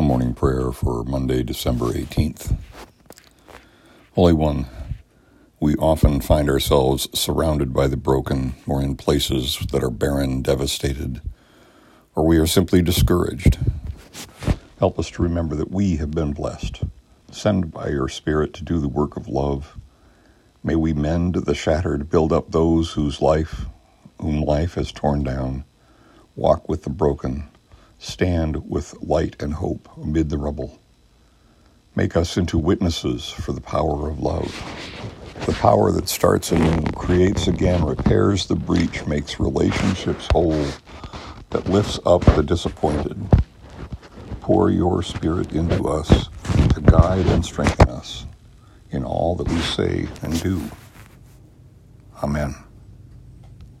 A morning prayer for Monday, December 18th. Holy One, we often find ourselves surrounded by the broken or in places that are barren, devastated, or we are simply discouraged. Help us to remember that we have been blessed. Send by your Spirit to do the work of love. May we mend the shattered, build up those whose life, whom life has torn down, walk with the broken, stand with light and hope amid the rubble. Make us into witnesses for the power of love. The power that starts anew, creates again, repairs the breach, makes relationships whole, that lifts up the disappointed. Pour your Spirit into us to guide and strengthen us in all that we say and do. Amen.